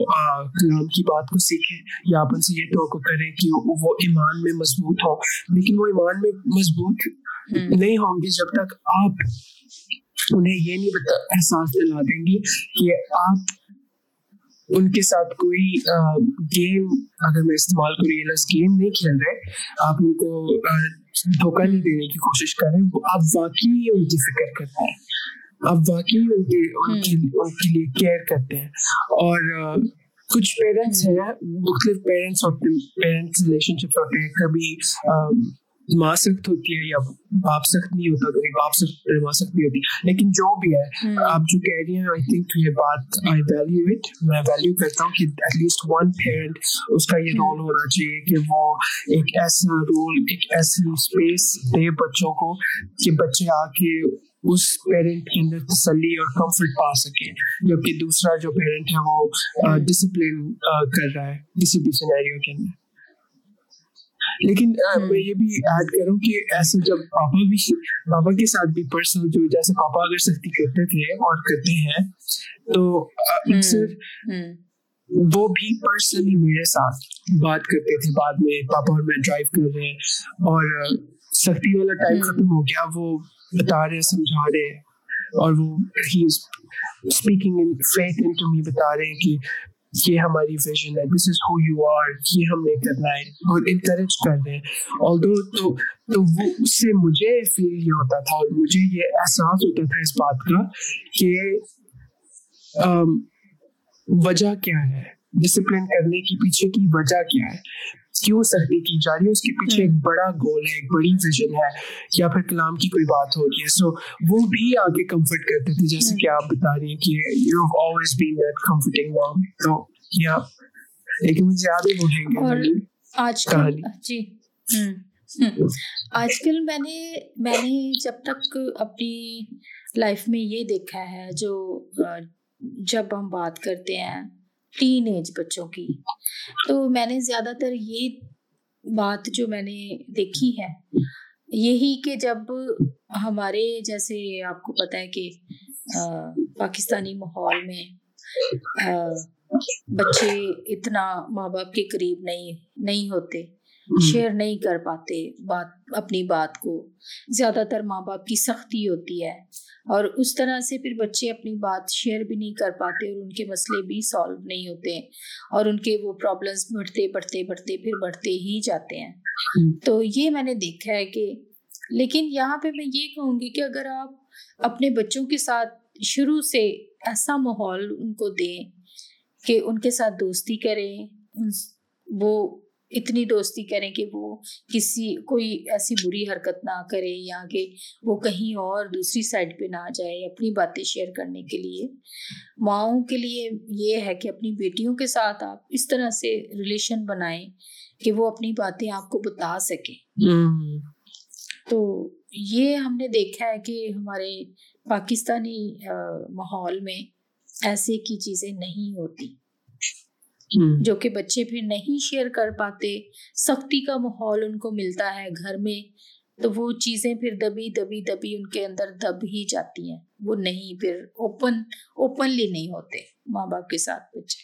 کلام کی بات کو سیکھیں یا آپ ان سے یہ توقع کریں کہ وہ ایمان میں مضبوط ہوں۔ لیکن وہ ایمان میں مضبوط نہیں ہوں گے جب تک آپ انہیں یہ نہیں احساس دلا دیں گے کہ آپ ان کے ساتھ کوئی گیم اگر میں استعمال کروں یہ لفظ گیم نہیں کھیل رہے آپ ان کو دھوکہ نہیں دینے کی کوشش کریں آپ واقعی ان کی فکر کرتے ہیں۔ آپ واقعی ان کے ان کے لیے کیئر کرتے ہیں۔ اور کچھ پیرنٹس ہیں مختلف پیرنٹس ہوتے ہیں پیرنٹس ریلیشن شپ ہوتے ہیں کبھی ماں سخت ہوتی ہے یا باپ سخت نہیں ہوتا کبھی باپ سخت ماں سخت نہیں ہوتی۔ لیکن جو بھی ہے آپ جو کہہ رہی ہیں آئی تھنک یہ بات آئی ویلیو اٹ میں ویلیو کرتا ہوں کہ ایٹ لیسٹ ون پیرنٹ اس کا یہ رول ہونا چاہیے کہ وہ ایک ایسا رول ایک ایسی اسپیس دے بچوں کو کہ بچے آ کے اس پیرنٹ کے اندر تسلی اور کمفرٹ پا سکے جبکہ دوسرا جو پیرنٹ ہے وہ ڈسپلن کر رہا ہے کسی بھی سینیریو کے اندر۔ لیکن میں یہ بھی ایڈ کروں کہ ایسے جب پاپا بھی پاپا کے ساتھ بھی پرسنل جو جیسے پاپا اگر سختی کرتے تھے اور کرتے ہیں تو اکثر وہ بھی پرسنلی میرے ساتھ بات کرتے تھے۔ بعد میں پاپا اور میں ڈرائیو کر رہے ہیں اور سختی والا ٹائم ختم ہو گیا۔ وہ بتا رہے سمجھا رہے اور وہ ہی speaking in faith into me بتا رہے ہیں کہ یہ ہماری ویژن ہے دس از ہو یو آر یہ ہم نے کرنا ہے، اور انکریج کر رہے ہیں اور دو تو تو وہ اس سے مجھے فیل یہ ہوتا تھا اور مجھے یہ احساس ہوتا تھا اس بات کا کہ وجہ کیا ہے؟ ڈسپلن کرنے کی پیچھے کی وجہ کیا ہے؟ کیوں سختی کی جا رہی ہے؟ اس کے پیچھے ایک بڑا گول ہے ایک بڑی ویژن ہے یا پھر کلام کی کوئی بات ہو رہی ہے۔ سو وہ بھی آگے کمفرٹ کرتے تھے جیسے کہ آپ بتا رہی ہیں کہ you have always been that comforting mom تو یا لیکن مجھے یاد ہے وہ ہے آج کل جی۔ آج کل میں نے میں نے جب تک اپنی لائف میں یہ دیکھا ہے جو جب ہم بات کرتے ہیں ٹین ایج بچوں کی۔ تو میں نے زیادہ تر یہ بات جو میں نے دیکھی ہے، یہی کہ جب ہمارے جیسے آپ کو پتا ہے کہ پاکستانی ماحول میں بچے اتنا ماں باپ کے قریب نہیں نہیں ہوتے۔ شیئر نہیں کر پاتے بات اپنی بات کو۔ زیادہ تر ماں باپ کی سختی ہوتی ہے۔ اور اس طرح سے پھر بچے اپنی بات شیئر بھی نہیں کر پاتے اور ان کے مسئلے بھی سالو نہیں ہوتے۔ اور ان کے وہ پرابلمس بڑھتے بڑھتے بڑھتے پھر بڑھتے ہی جاتے ہیں۔ تو یہ میں نے دیکھا ہے کہ لیکن یہاں پہ میں یہ کہوں گی کہ اگر آپ اپنے بچوں کے ساتھ شروع سے ایسا ماحول ان کو دیں کہ ان کے ساتھ دوستی کریں وہ اتنی دوستی کریں کہ وہ کسی کوئی ایسی بری حرکت نہ کرے یا کہ وہ کہیں اور دوسری سائڈ پہ نہ جائے اپنی باتیں شیئر کرنے کے لیے۔ ماؤں کے لیے یہ ہے کہ اپنی بیٹیوں کے ساتھ آپ اس طرح سے ریلیشن بنائیں کہ وہ اپنی باتیں آپ کو بتا سکیں۔ تو یہ ہم نے دیکھا ہے کہ ہمارے پاکستانی ماحول میں ایسے کی چیزیں نہیں ہوتی۔ جو کہ بچے پھر نہیں شیئر کر پاتے۔ سختی کا ماحول ان کو ملتا ہے گھر میں۔ تو وہ چیزیں پھر دبی دبی دبی ان کے اندر دب ہی جاتی ہیں۔ وہ نہیں پھر اوپن اوپنلی نہیں ہوتے ماں باپ کے ساتھ بچے۔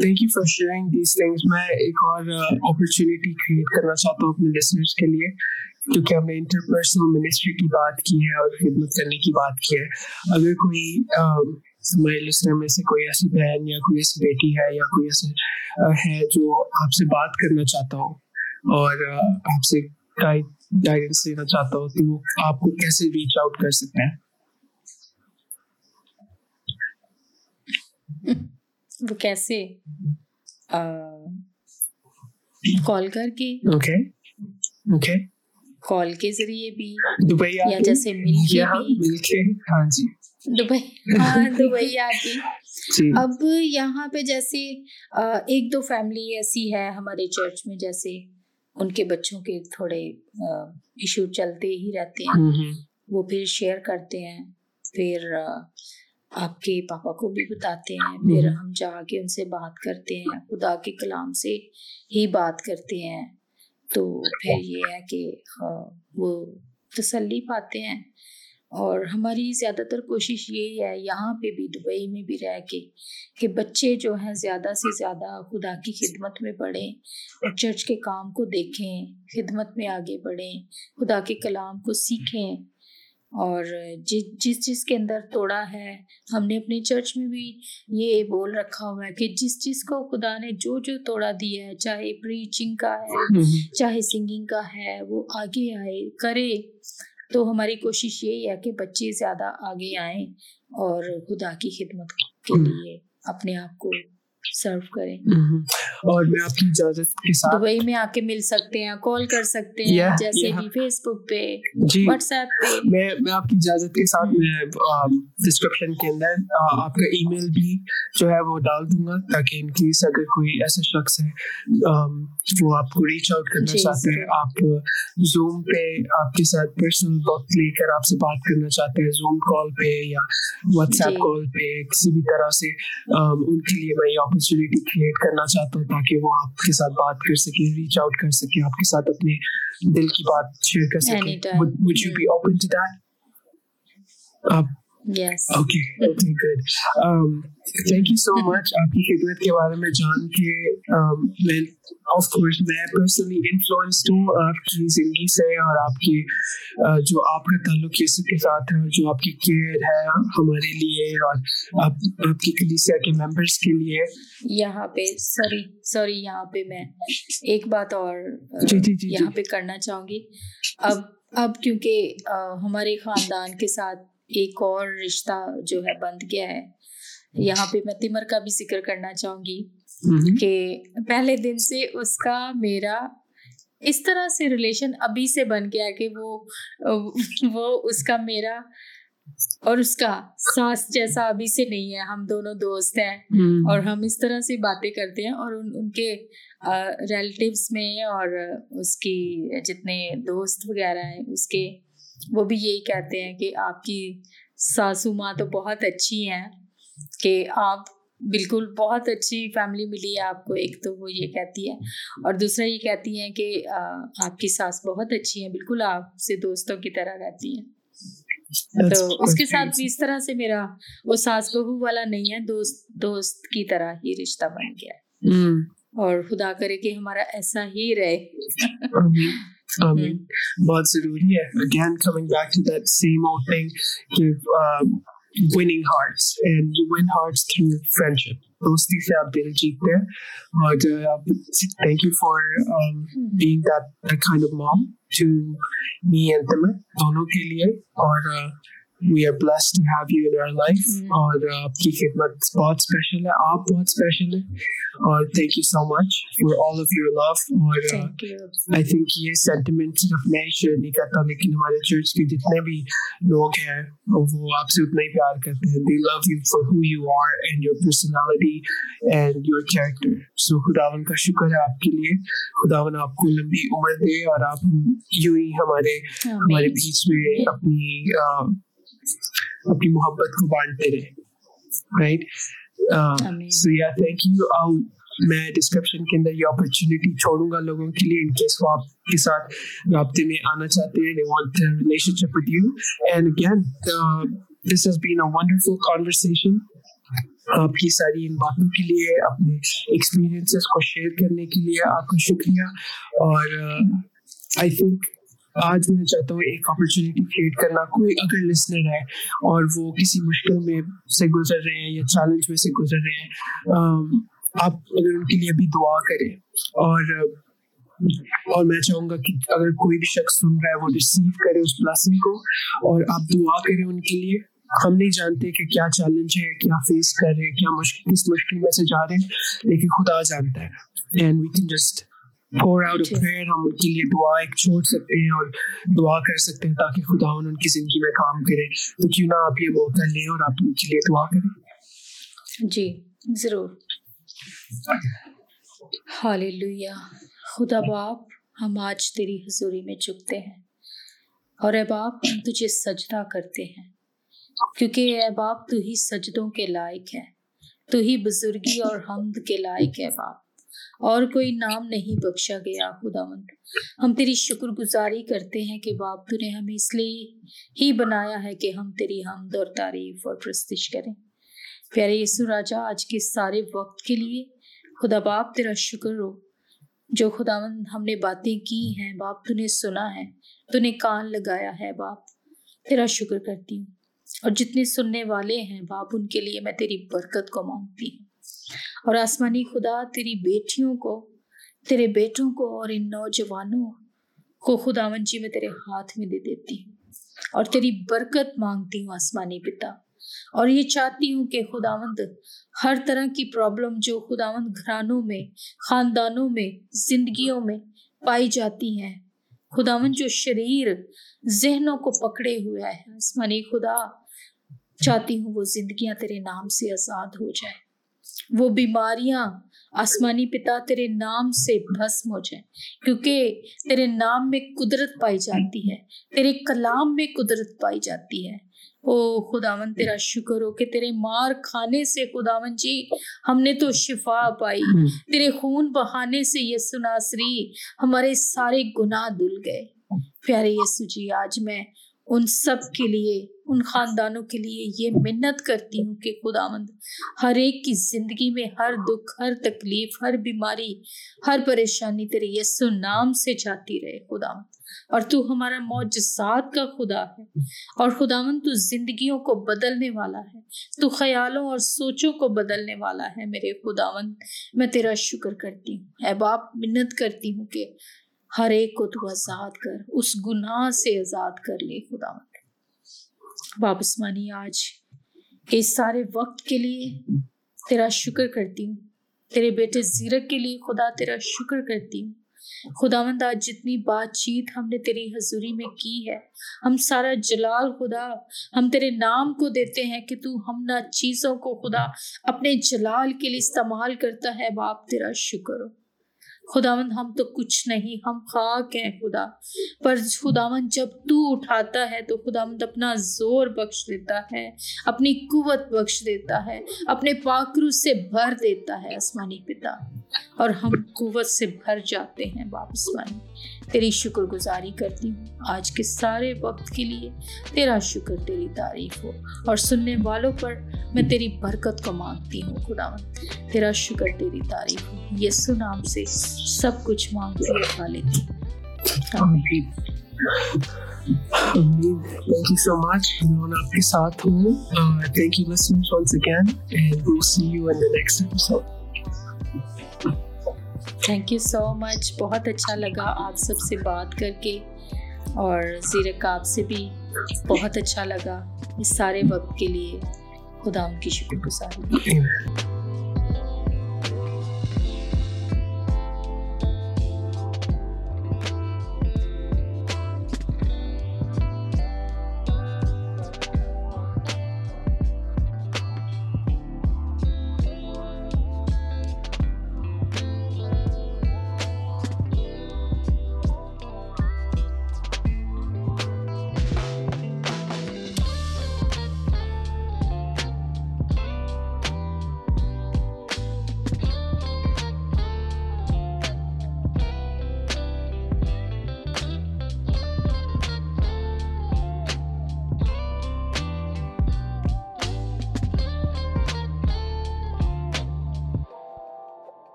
Thank you for sharing these things میں ایک اور اپرچونیٹی کریٹ کرنا چاہتا ہوں اپنے لسنرس کے لیے۔ کیونکہ ہم نے انٹرپرسنل منسٹری کی بات کی ہے اور خدمت کرنے کی بات کی ہے۔ اگر کوئی ہمارے لسنر میں سے کوئی ایسی بہن یا کوئی ایسی بیٹی ہے یا کوئی ایسا ہے جو آپ سے بات کرنا چاہتا ہو اور آپ سے گائیڈنس لینا چاہتا ہو تو وہ آپ کو کیسے ریچ آؤٹ کر سکتے ہیں وہ کیسے کال کر کے اوکے اوکے کال کے ذریعے بھی دبئی یا جیسے مل کے مل کے ہاں جی دبئی۔ ہاں دبئی کے اب یہاں پہ جیسے ایک دو فیملی ایسی ہے ہمارے چرچ میں جیسے ان کے بچوں کے تھوڑے ایشو چلتے ہی رہتے ہیں۔ وہ پھر شیئر کرتے ہیں۔ پھر آپ کے پاپا کو بھی بتاتے ہیں۔ پھر ہم جا کے ان سے بات کرتے ہیں۔ خدا کے کلام سے ہی بات کرتے ہیں۔ تو پھر یہ ہے کہ وہ تسلی پاتے ہیں۔ اور ہماری زیادہ تر کوشش یہی ہے یہاں پہ بھی دبئی میں بھی رہ کے کہ بچے جو ہیں زیادہ سے زیادہ خدا کی خدمت میں پڑھیں اور چرچ کے کام کو دیکھیں خدمت میں آگے بڑھیں خدا کے کلام کو سیکھیں۔ اور جس جس کے اندر توڑا ہے ہم نے اپنے چرچ میں بھی یہ بول رکھا ہوا ہے کہ جس جس کو خدا نے جو جو توڑا دیا ہے چاہے پریچنگ کا ہے چاہے سنگنگ کا ہے وہ آگے آئے کرے۔ تو ہماری کوشش یہی ہے کہ بچے زیادہ آگے آئیں اور خدا کی خدمت کے لیے اپنے آپ کو سرو کریں اور میں آپ کی اجازت کے ساتھ دبئی میں آ کے مل سکتے ہیں کال کر سکتے ہیں جیسے بھی فیس بک پہ جی واٹس ایپ پہ میں میں آپ کی اجازت کے ساتھ میں ڈسکرپشن کے اندر آپ کا ای میل بھی جو ہے وہ ڈال دوں گا تاکہ ان کیس اگر کوئی ایسا شخص ہے وہ آپ کو ریچ آؤٹ کرنا چاہتے ہیں آپ زوم پہ آپ کے ساتھ پرسنل وقت لے کر آپ سے بات کرنا چاہتے ہیں زوم کال پہ یا واٹس ایپ کال پہ کسی بھی طرح سے ان کے لیے میں یہ اپرچونیٹی کریٹ کرنا چاہتا ہوں تاکہ وہ آپ کے ساتھ بات کر سکے ریچ آؤٹ کر سکے آپ کے ساتھ اپنے دل کی بات شیئر کر سکے۔ وڈ دیٹ آپ okay okay good thank you so much آپ کی خدمت کے بارے میں جان کے میں آف کورس میں پرسنلی انفلوئنسڈ ہوں آپ کی زندگی سے اور آپ کی جو آپ کا تعلق یسو کے ساتھ ہے جو آپ کی کیئر ہے ہمارے لیے اور آپ آپ کی کلیسیا کے ممبرس کے لیے یہاں پہ سوری سوری یہاں پہ میں ایک بات اور یہاں پہ کرنا چاہوں گی اب اب کیونکہ ہمارے خاندان کے ساتھ ایک اور رشتہ جو ہے بند گیا ہے۔ یہاں پہ میں تمر کا بھی ذکر کرنا چاہوں گی کہ پہلے دن سے اس کا میرا اس طرح سے ریلیشن ابھی سے بن گیا کہ وہ وہ اس کا میرا اور اس کا ساس جیسا ابھی سے نہیں ہے۔ ہم دونوں دوست ہیں اور ہم اس طرح سے باتیں کرتے ہیں اور ان ان کے ریلیٹیوس میں اور اس کی جتنے دوست وغیرہ ہیں اس کے وہ بھی یہی کہتے ہیں کہ آپ کی ساسو ماں تو بہت اچھی ہیں کہ آپ بالکل بہت اچھی فیملی ملی ہے آپ کو ایک تو وہ یہ کہتی ہے اور دوسرا یہ کہتی ہیں کہ آپ کی ساس بہت اچھی ہیں بالکل آپ سے دوستوں کی طرح رہتی ہیں۔ تو اس کے ساتھ بھی اس طرح سے میرا وہ ساس بہو والا نہیں ہے دوست دوست کی طرح ہی رشتہ بن گیا۔ اور خدا کرے کہ ہمارا ایسا ہی رہے۔ بہت ضروری ہے again coming back to that same old thing کہ winning hearts and you won hearts through friendship دوستی سے آپ دل جیتتے ہیں اور thank you for being that kind of mom to me and دونوں کے لیے اور we are blessed to have you in our life اور آپ کی خدمت بہت اسپیشل ہے۔ آپ بہت اسپیشل ہیں۔ اور thank you so much for all of your love اور آئی تھنک یہ سینٹیمنٹ صرف میں شیئر نہیں کرتا لیکن ہمارے چرچ کے جتنے بھی لوگ ہیں وہ آپ سے اتنا ہی پیار کرتے ہیں۔ They love you for who you are and your personality and your character so خداون کا شکر ہے آپ کے لیے۔ خداون آپ کو لمبی عمر دے اور آپ یوں ہی ہمارے ہمارے بیچ میں اپنی اپنی محبت کو بانٹتے رہے۔ رائٹ سو یا تھینک یو میں ڈسکرپشن کے اندر یہ اپرچونیٹی چھوڑوں گا لوگوں کے لیے ان کیس وہ آپ کے ساتھ رابطے میں آنا چاہتے ہیں relationship with you and again this has been a wonderful conversation آپ کی ساری ان باتوں کے لیے اپنے ایکسپیرینسز کو شیئر کرنے کے لیے آپ کا شکریہ۔ اور آئی تھنک آج میں چاہتا ہوں ایک اپرچونیٹی کریٹ کرنا، کوئی اگر لسنر ہے اور وہ کسی مشکل میں سے گزر رہے ہیں یا چیلنج میں سے گزر رہے ہیں آپ اگر ان کے لیے بھی دعا کریں اور اور میں چاہوں گا کہ اگر کوئی بھی شخص سن رہا ہے، وہ ریسیو کرے اس بلاسنگ کو اور آپ دعا کریں ان کے لیے۔ ہم نہیں جانتے کہ کیا چیلنج ہے، کیا فیس کر رہے ہیں، کیا مشکل، کس مشکل میں سے جا رہے ہیں، لیکن خدا جانتا ہے۔ اینڈ وی کین جسٹ ہم ان کے لیے دعا ایک چھوڑ سکتے ہیں اور دعا کر سکتے ہیں تاکہ خدا ان کی زندگی میں کام کرے۔ تو کیوں نہ آپ یہ موقع لیں اور آپ ان کے لیے دعا کریں۔ جی ضرور۔ ہاللویا خدا باپ ہم آج تیری حضوری میں چکتے ہیں۔ اور اے باپ ہم تجھے سجدہ کرتے ہیں۔ کیونکہ اے باپ تو ہی سجدوں کے لائق ہے۔ تو ہی بزرگی اور حمد کے لائق ہے باپ۔ اور کوئی نام نہیں بخشا گیا خدا مند ہم تیری شکر گزاری کرتے ہیں کہ باپ تو نے ہمیں اس لیے ہی بنایا ہے کہ ہم تیری حمد اور تعریف اور پرستش کریں۔ پیارے یسو راجا، آج کے سارے وقت کے لیے خدا باپ تیرا شکر ہو۔ جو خدا مند ہم نے باتیں کی ہیں، باپ تو نے سنا ہے، تو نے کان لگایا ہے، باپ تیرا شکر کرتی ہوں۔ اور جتنے سننے والے ہیں، باپ ان کے لیے میں تیری برکت کو مانگتی ہوں۔ اور آسمانی خدا تیری بیٹیوں کو، تیرے بیٹوں کو اور ان نوجوانوں کو خدا جی میں تیرے ہاتھ میں دے دیتی ہوں اور تیری برکت مانگتی ہوں آسمانی پتا۔ اور یہ چاہتی ہوں کہ خداوند ہر طرح کی پرابلم جو خداوند گھرانوں میں، خاندانوں میں، زندگیوں میں پائی جاتی ہیں، خداوند جو شریر ذہنوں کو پکڑے ہوا ہے آسمانی خدا، چاہتی ہوں وہ زندگیاں تیرے نام سے آزاد ہو جائے۔ وہ بیماریاں آسمانی پتا تیرے نام سے بھسم ہو جائیں۔ کیونکہ تیرے نام میں قدرت پائی جاتی ہے تیرے کلام میں قدرت پائی جاتی ہے۔ او خداون تیرا شکر ہو کہ تیرے مار کھانے سے خداون جی ہم نے تو شفا پائی۔ تیرے خون بہانے سے یسو ناصری ہمارے سارے گناہ دل گئے۔ پیارے یسو جی آج میں ان سب کے لیے، ان خاندانوں کے لیے یہ منت کرتی ہوں کہ خدا مند ہر ایک کی زندگی میں ہر دکھ، ہر تکلیف، ہر بیماری، ہر پریشانی تیرے یسو نام سے جاتی رہے خدا مند اور تو ہمارا معجزات کا خدا ہے، اور خدا مند تو زندگیوں کو بدلنے والا ہے، تو خیالوں اور سوچوں کو بدلنے والا ہے میرے خدا مند میں تیرا شکر کرتی ہوں۔ اے باپ، منت کرتی ہوں کہ ہر ایک کو تو آزاد کر، اس گناہ سے آزاد کر لے، خدا واپس مانی آج، اس سارے وقت کے لیے تیرا شکر کرتی ہوں۔ تیرے بیٹے زیرک کے لیے خدا تیرا شکر کرتی ہوں۔ خدا مند، آج جتنی بات چیت ہم نے تیری حضوری میں کی ہے، ہم سارا جلال خدا، ہم تیرے نام کو دیتے ہیں کہ تو ہم نہ چیزوں کو خدا اپنے جلال کے لیے استعمال کرتا ہے، باپ تیرا شکر ہو۔ خداوند ہم تو کچھ نہیں، ہم خاک ہیں خدا۔ پر خداوند جب تو اٹھاتا ہے تو خداوند اپنا زور بخش دیتا ہے، اپنی قوت بخش دیتا ہے، اپنے پاکرو سے بھر دیتا ہے آسمانی پتا۔ اور ہم قوت سے بھر جاتے ہیں باپ آسمانی تیری شکر گزاری کرتی ہوں آج کے سارے وقت کے لیے۔ تیرا شکر تیری تعریف ہو۔ اور سننے والوں پر میں تیری برکت کو مانگتی ہوں خدا تیرا شکر تیری تعریف ہو۔ یسو نام سے سب کچھ مانگتی اٹھا لیتی Thank you so much. میں آپ کے ساتھ ہوں. Uh, thank you listeners once again. And we'll see you in the next episode. Thank you so much بہت اچھا لگا آپ سب سے بات کر کے اور زیرک آپ سے بھی بہت اچھا لگا اس سارے وقت کے لیے خدا ان کی شکر گزار